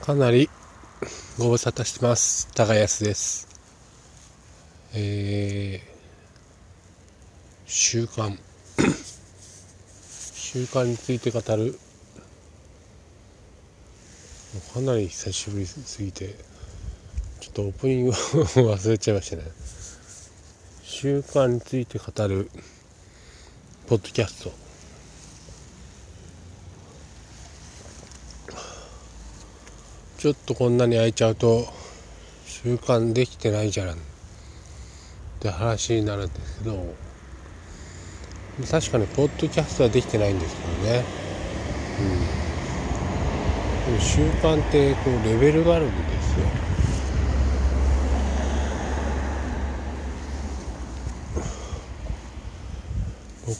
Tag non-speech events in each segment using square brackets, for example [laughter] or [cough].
かなりご無沙汰してます。高安です。えー、習慣。[coughs] 習慣について語る。かなり久しぶりすぎてちょっとオープニングを [laughs] 忘れちゃいましたね。習慣について語るポッドキャスト。ちょっとこんなに空いちゃうと習慣できてないじゃんって話になるんですけど確かにポッドキャストはできてないんですけどね。うん。でも習慣ってこうレベルがあるんですよ。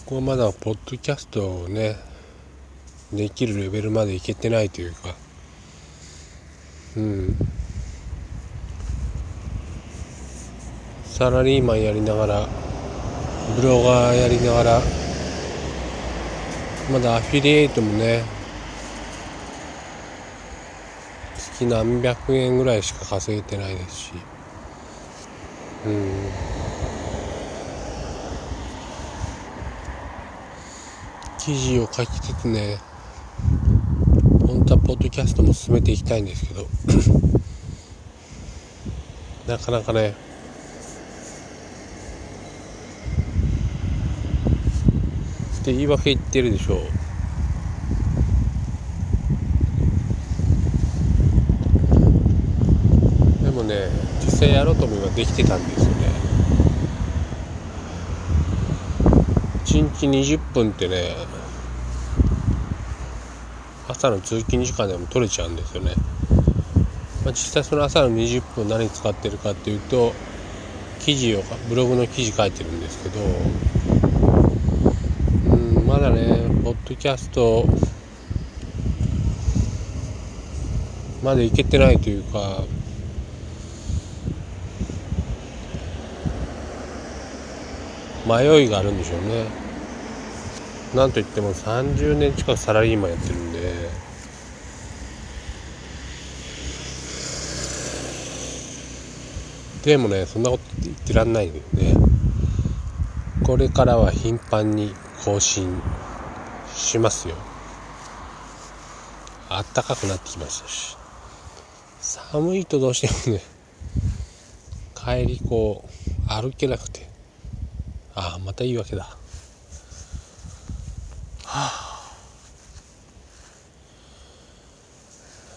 僕はまだポッドキャストをねできるレベルまでいけてないというか。うん。サラリーマンやりながらブロガーやりながらまだアフィリエイトもね月何百円ぐらいしか稼げてないですし。うん。記事を書きつつね当はポッドキャストも進めていきたいんですけど [coughs] なかなかねって言い訳言ってるでしょう。でもね実際やろうと思えばできてたんですよね。1日20分ってね朝の通勤時間でも取れちゃうんですよね、まあ、実際その朝の20分何使ってるかっていうと記事をブログの記事書いてるんですけどうんまだねポッドキャストまでいけてないというか迷いがあるんでしょうね。なんといっても30年近くサラリーマンやってるんでもねそんなこと言ってらんないんだよね。これからは頻繁に更新しますよ。あったかくなってきましたし。寒いとどうしてもね帰りこう歩けなくて。ああまた言い訳だ。はあ。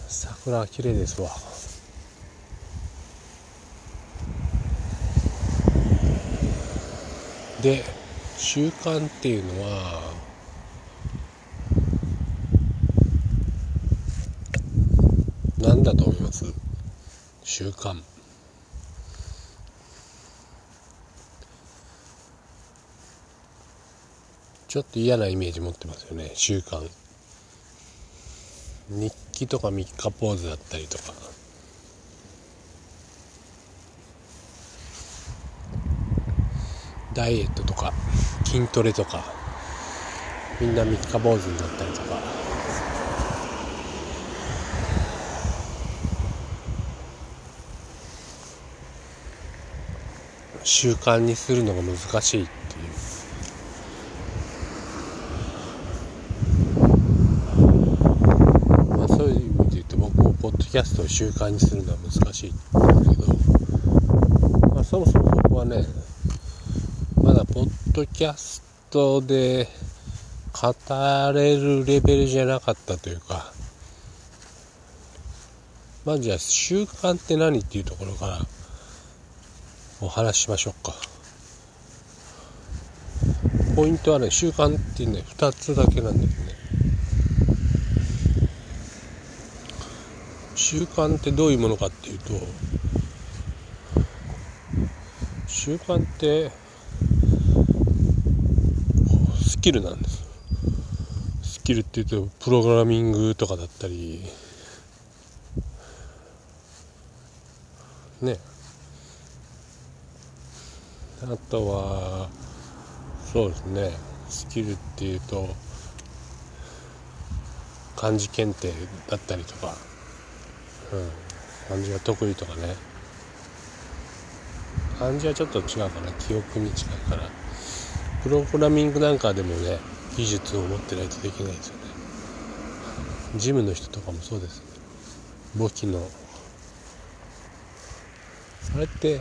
桜は綺麗ですわ。で習慣っていうのは何だと思います？習慣。ちょっと嫌なイメージ持ってますよね習慣。日記とか3日ポーズだったりとか。ダイエットとか筋トレとかみんな3日坊主になったりとか。習慣にするのが難しいっていう。まあそういう意味で言うと僕もポッドキャストを習慣にするのは難しいんですけど、まあ、そもそも僕はねドキャストで語れるレベルじゃなかったというかまずじゃあ習慣って何っていうところからお話ししましょうか。ポイントはね習慣っていうね2つだけなんですね。習慣ってどういうものかっていうと習慣ってスキルなんです。スキルっていうとプログラミングとかだったりね。あとはそうですね。スキルっていうと漢字検定だったりとか。うん。漢字が得意とかね。漢字はちょっと違うかな。記憶に近いからプログラミングなんかでもね技術を持ってないとできないですよね。ジムの人とかもそうです。簿記の。あれって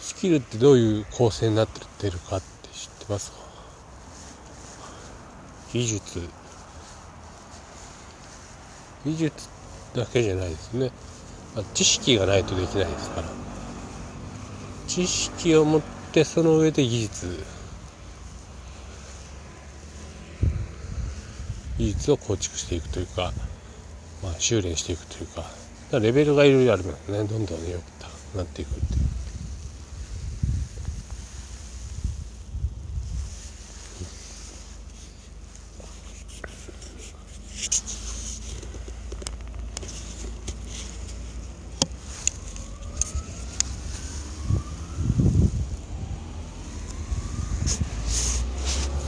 スキルってどういう構成になってるかって知ってますか？技術。技術だけじゃないですね。知識がないとできないですから。知識を持ってその上で技術技術を構築していくというか、まあ、修練していくというかレベルがいろいろあるのでねどんどん良くなっていくっていう。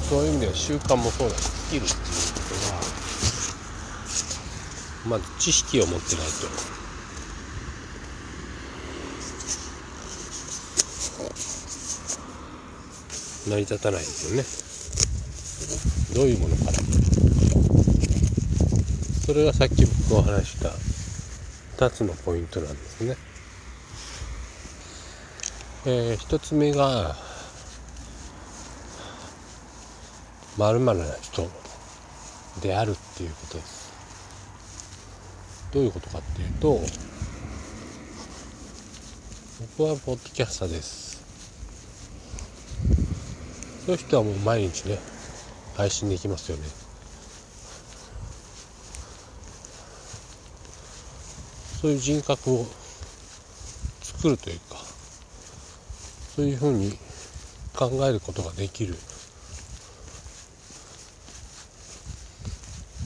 そういう意味では習慣もそうだしスキルっていうまず知識を持ってないと。成り立たないですよね。どういうものから。それがさっき僕お話した2つのポイントなんですね。えー、1つ目がまるな人であるっていうことです。どういうことかっていうと僕はポッドキャスターです。そういう人はもう毎日ね配信できますよね。そういう人格を作るというかそういうふうに考えることができる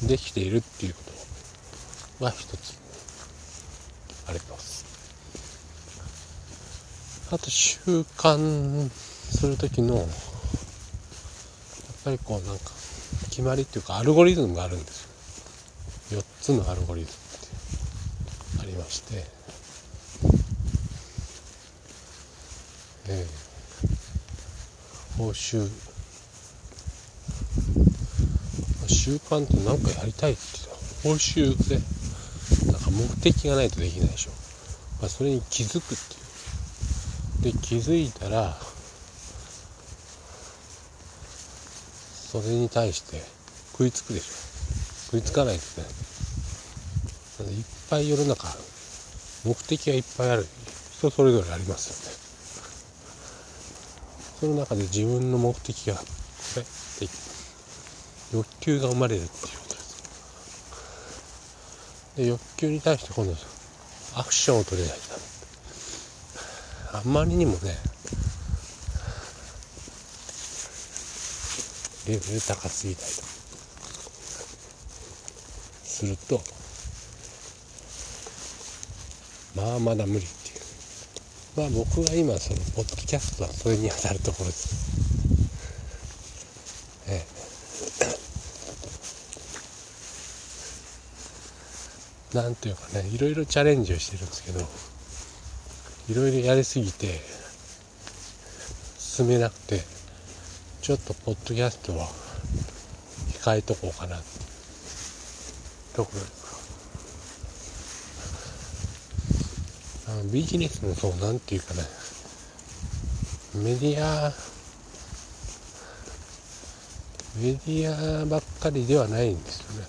できているっていうこと。が一つ。あります。あと習慣する時のやっぱりこうなんか決まりっていうかアルゴリズムがあるんですよ。4つのアルゴリズムってありまして。えー、報酬。習慣って何かやりたいって報酬で。目的がないとできないでしょ、まあ、それに気づくっていう。で気づいたらそれに対して食いつくでしょ。食いつかないですねいっぱい世の中目的がいっぱいある。人それぞれありますよね。その中で自分の目的がこれって欲求が生まれるっていう。で欲求に対して今度アクションを取れないとあんまりにもねレベル高すぎたりと。するとまあまだ無理っていう。まあ僕が今そのポッドキャストはそれに当たるところです。何ていうかねいろいろチャレンジをしてるんですけどいろいろやりすぎて進めなくてちょっとポッドキャストは控えとこうかなとこあビジネスもそうなんていうかねメディアメディアばっかりではないんですよね。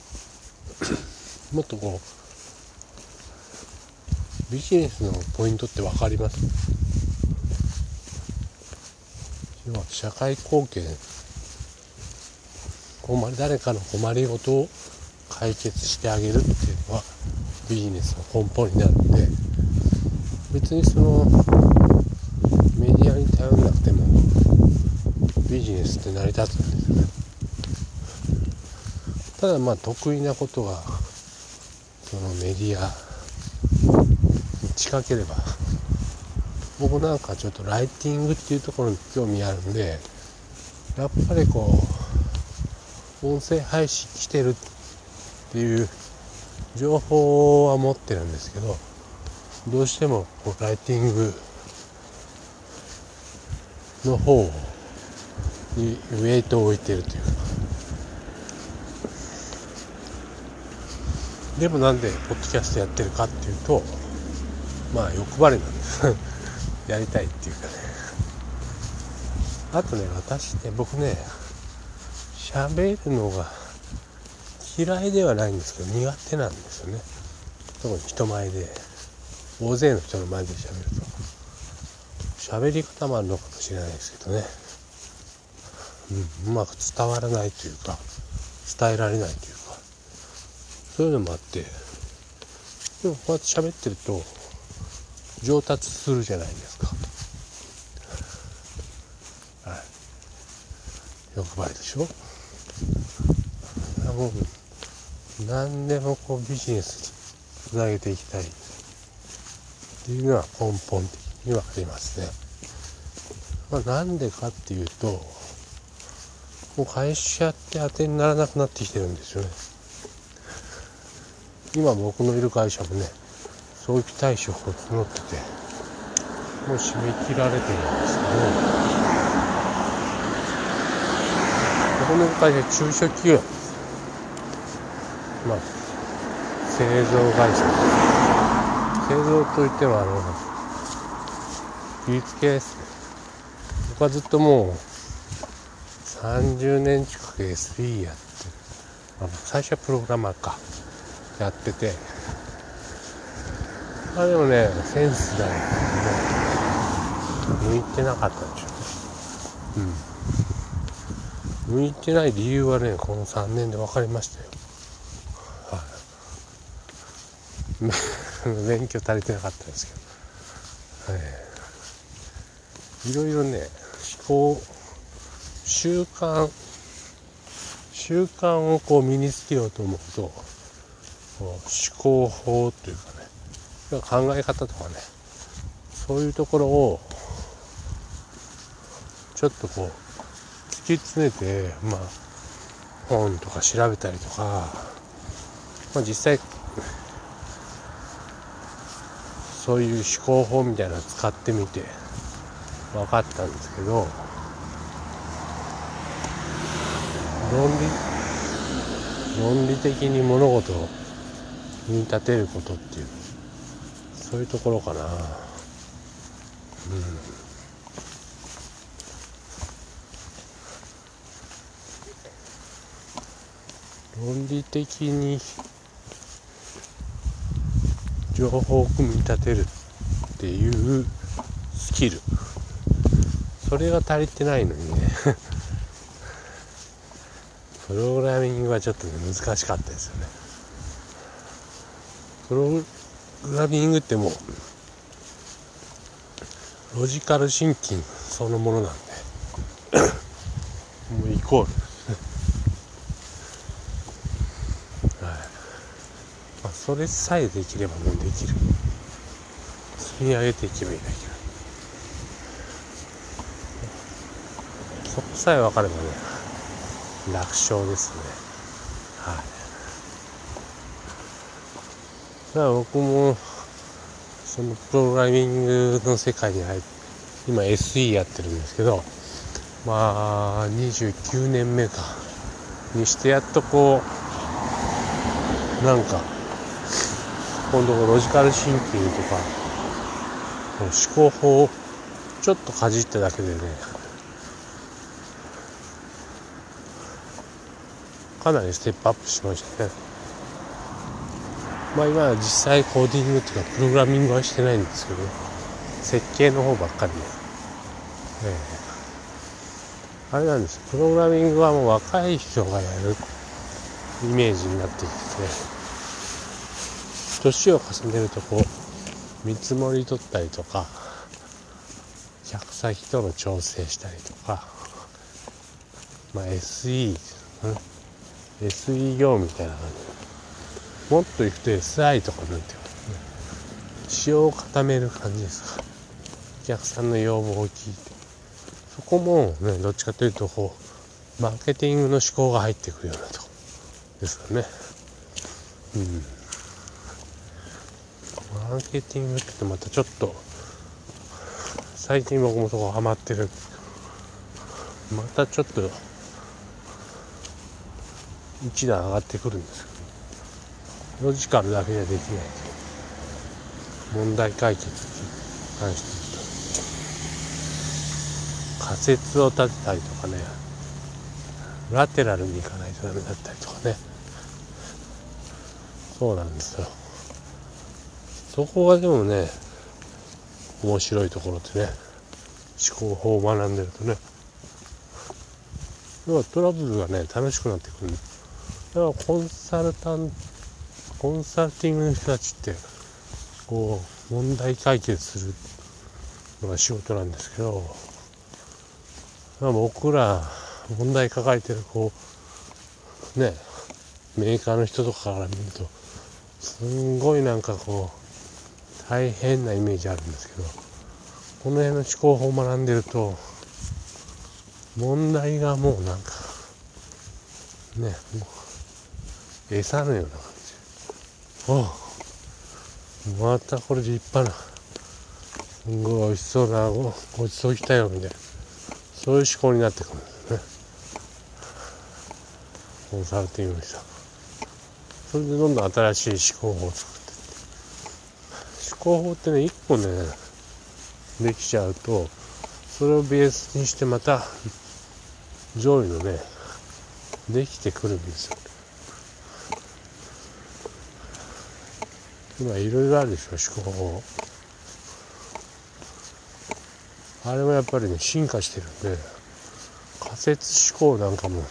もっとこうビジネスのポイントって分かります？要は社会貢献。困誰かの困りごとを解決してあげるっていうのはビジネスの根本になるんで別にそのメディアに頼らなくてもビジネスって成り立つんですよね。ただまあ得意なことがそのメディア近ければ。僕なんかちょっとライティングっていうところに興味あるんでやっぱりこう音声配信してるっていう情報は持ってるんですけどどうしてもこうライティングの方にウェイトを置いてるというか。でもなんでポッドキャストやってるかっていうとまあ欲張りなんです [laughs] やりたいっていうかね。あとね私ね僕ね喋るのが嫌いではないんですけど苦手なんですよね。特に人前で。大勢の人の前で喋ると。喋り方もあるのかもしれないですけどね、うん、うまく伝わらないというか伝えられないというか。そういうのもあって。でもこうやって喋ってると上達するじゃないですかはい欲張りでしょ？もう何でもこうビジネスにつなげていきたいっていうのは根本的にはありますね。まあ、なんでかっていうともう会社って当てにならなくなってきてるんですよね。今僕のいる会社もね早期退職を募っててもう締め切られてるんですけど僕の会社中小企業まあ、製造会社製造といってもあの技術系ですね。僕はずっともう30年近く SE やってあ最初はプログラマーかやっててあでもねセンスだよ向いてなかったんでしょ。うん向いてない理由はねこの3年で分かりましたよ。勉強足りてなかったですけど、はい、ろいろね思考習慣習慣をこう身につけようと思うと思考法というか考え方とかねそういうところをちょっとこう突き詰めてまあ本とか調べたりとか、まあ、実際そういう思考法みたいなの使ってみて分かったんですけど論理論理的に物事を見立てることっていうそういうところかな。うん。論理的に情報を組み立てるっていうスキル。それが足りてないのにね。[laughs] プログラミングはちょっと難しかったですよね。プログラミングってもうロジカルシンキングそのものなんで。もうイコール。[laughs] それさえできればもうできる。積み上げていけばいいだけそこさえ分かればね楽勝ですね。はいだから僕もそのプログラミングの世界に入って今 SE やってるんですけどまあ29年目か。にしてやっとこうなんか今度ロジカルシンキングとか思考法をちょっとかじっただけでねかなりステップアップしましたね。まあ今は実際コーディングっていうかプログラミングはしてないんですけど設計の方ばっかりね、えー、あれなんです。プログラミングはもう若い人がやるイメージになってきて年を重ねるとこう見積もり取ったりとか客先との調整したりとかまあ SE、うん、SE 業みたいな感じ。もっといくと SI とかなんていう。か、ね、仕様を固める感じですか。お客さんの要望を聞いて。そこもねどっちかというとこうマーケティングの思考が入ってくるようなとこ。ですよねうん。マーケティングってまたちょっと最近僕もそこハマってる。またちょっと一段上がってくるんですけど。ロジカルだけじゃできない問題解決に関して言うと仮説を立てたりとかね。ラテラルに行かないとダメだったりとかね。そうなんですよ。そこがでもね面白いところってね思考法を学んでるとね。要はトラブルがね楽しくなってくる。だからコンサルタンコンサルティングの人たちってこう問題解決するのが仕事なんですけどまあ僕ら問題抱えてるこうねメーカーの人とかから見るとすんごいなんかこう大変なイメージあるんですけどこの辺の思考法を学んでると問題がもうなんかねもう餌のようなおまたこれ立派な。すごい美味しそうなごごちそう来たよみたいな。そういう思考になってくるんですね。コンサルティングの人。それでどんどん新しい思考法を作ってって。思考法ってね1個ねできちゃうとそれをベースにしてまた上位のねできてくるんですよ。今いろいろあるでしょ思考法。あれもやっぱりね進化してるんで仮説思考なんかも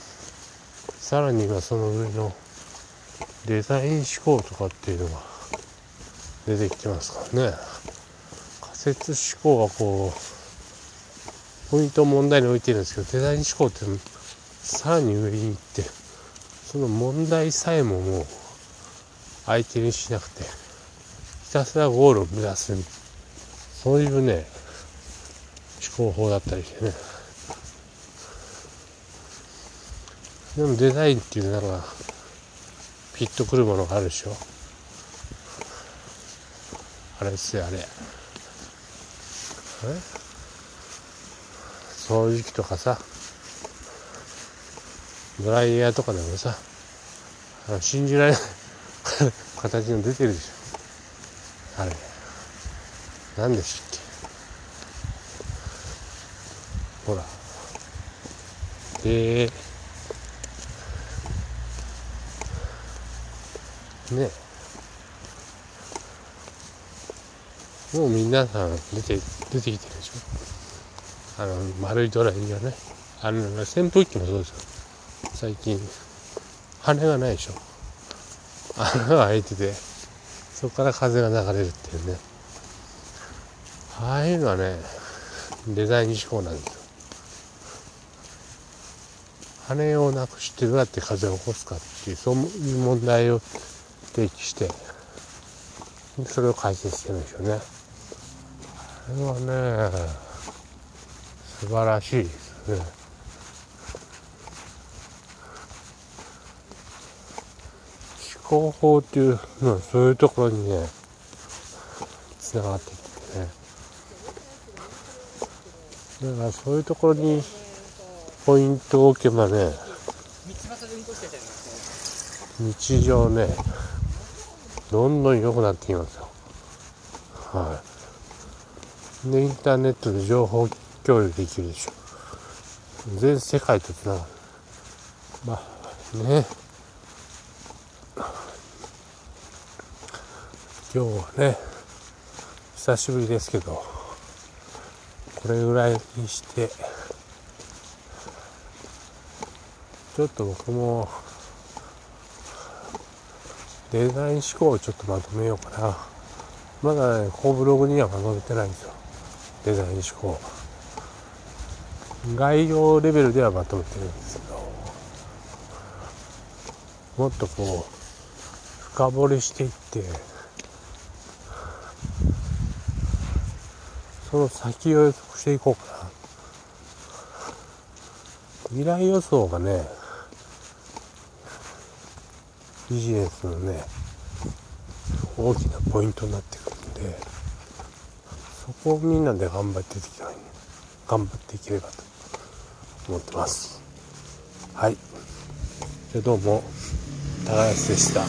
さらにはその上のデザイン思考とかっていうのが出てきてますからね。仮説思考がこうポイントを問題に置いてるんですけどデザイン思考ってさらに上に行ってその問題さえももう相手にしなくてたすらゴールを目指す。そういうね思考法だったりしてね。でもデザインっていうなんかピッとくるものがあるでしょ。あれっすよあれ。え？掃除機とかさドライヤーとかでもさ信じられない [laughs] 形の出てるでしょ。あれ何でしたっけ？ほら。でね。もう皆さん出て出てきてるでしょ？あの丸いドライヤーね。あの扇風機もそうですよ。最近。羽がないでしょ。[laughs] 穴が開いてて。そこから風が流れるっていうね。ああいうのはねデザイン思考なんですよ。羽をなくしてどうやって風を起こすかっていうそういう問題を提起してそれを解決してるんでしょうねれはね素晴らしいですね。思考法っていうのはそういうところにねつながってきてね。だからそういうところにポイントを置けばね日常ねどんどん良くなってきますよ。はい。でインターネットで情報共有できるでしょ。全世界とつながる。まあね。今日はね久しぶりですけどこれぐらいにしてちょっと僕もデザイン思考をちょっとまとめようかな。まだねこうブログにはまとめてないんですよ。デザイン思考。概要レベルではまとめてるんですけどもっとこう深掘りしていってその先を予測していこうかな。未来予想がねビジネスのね大きなポイントになってくるんでそこをみんなで頑張っていきたい頑張っていければと思ってます。はい。でどうも高安でした。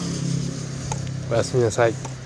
おやすみなさい。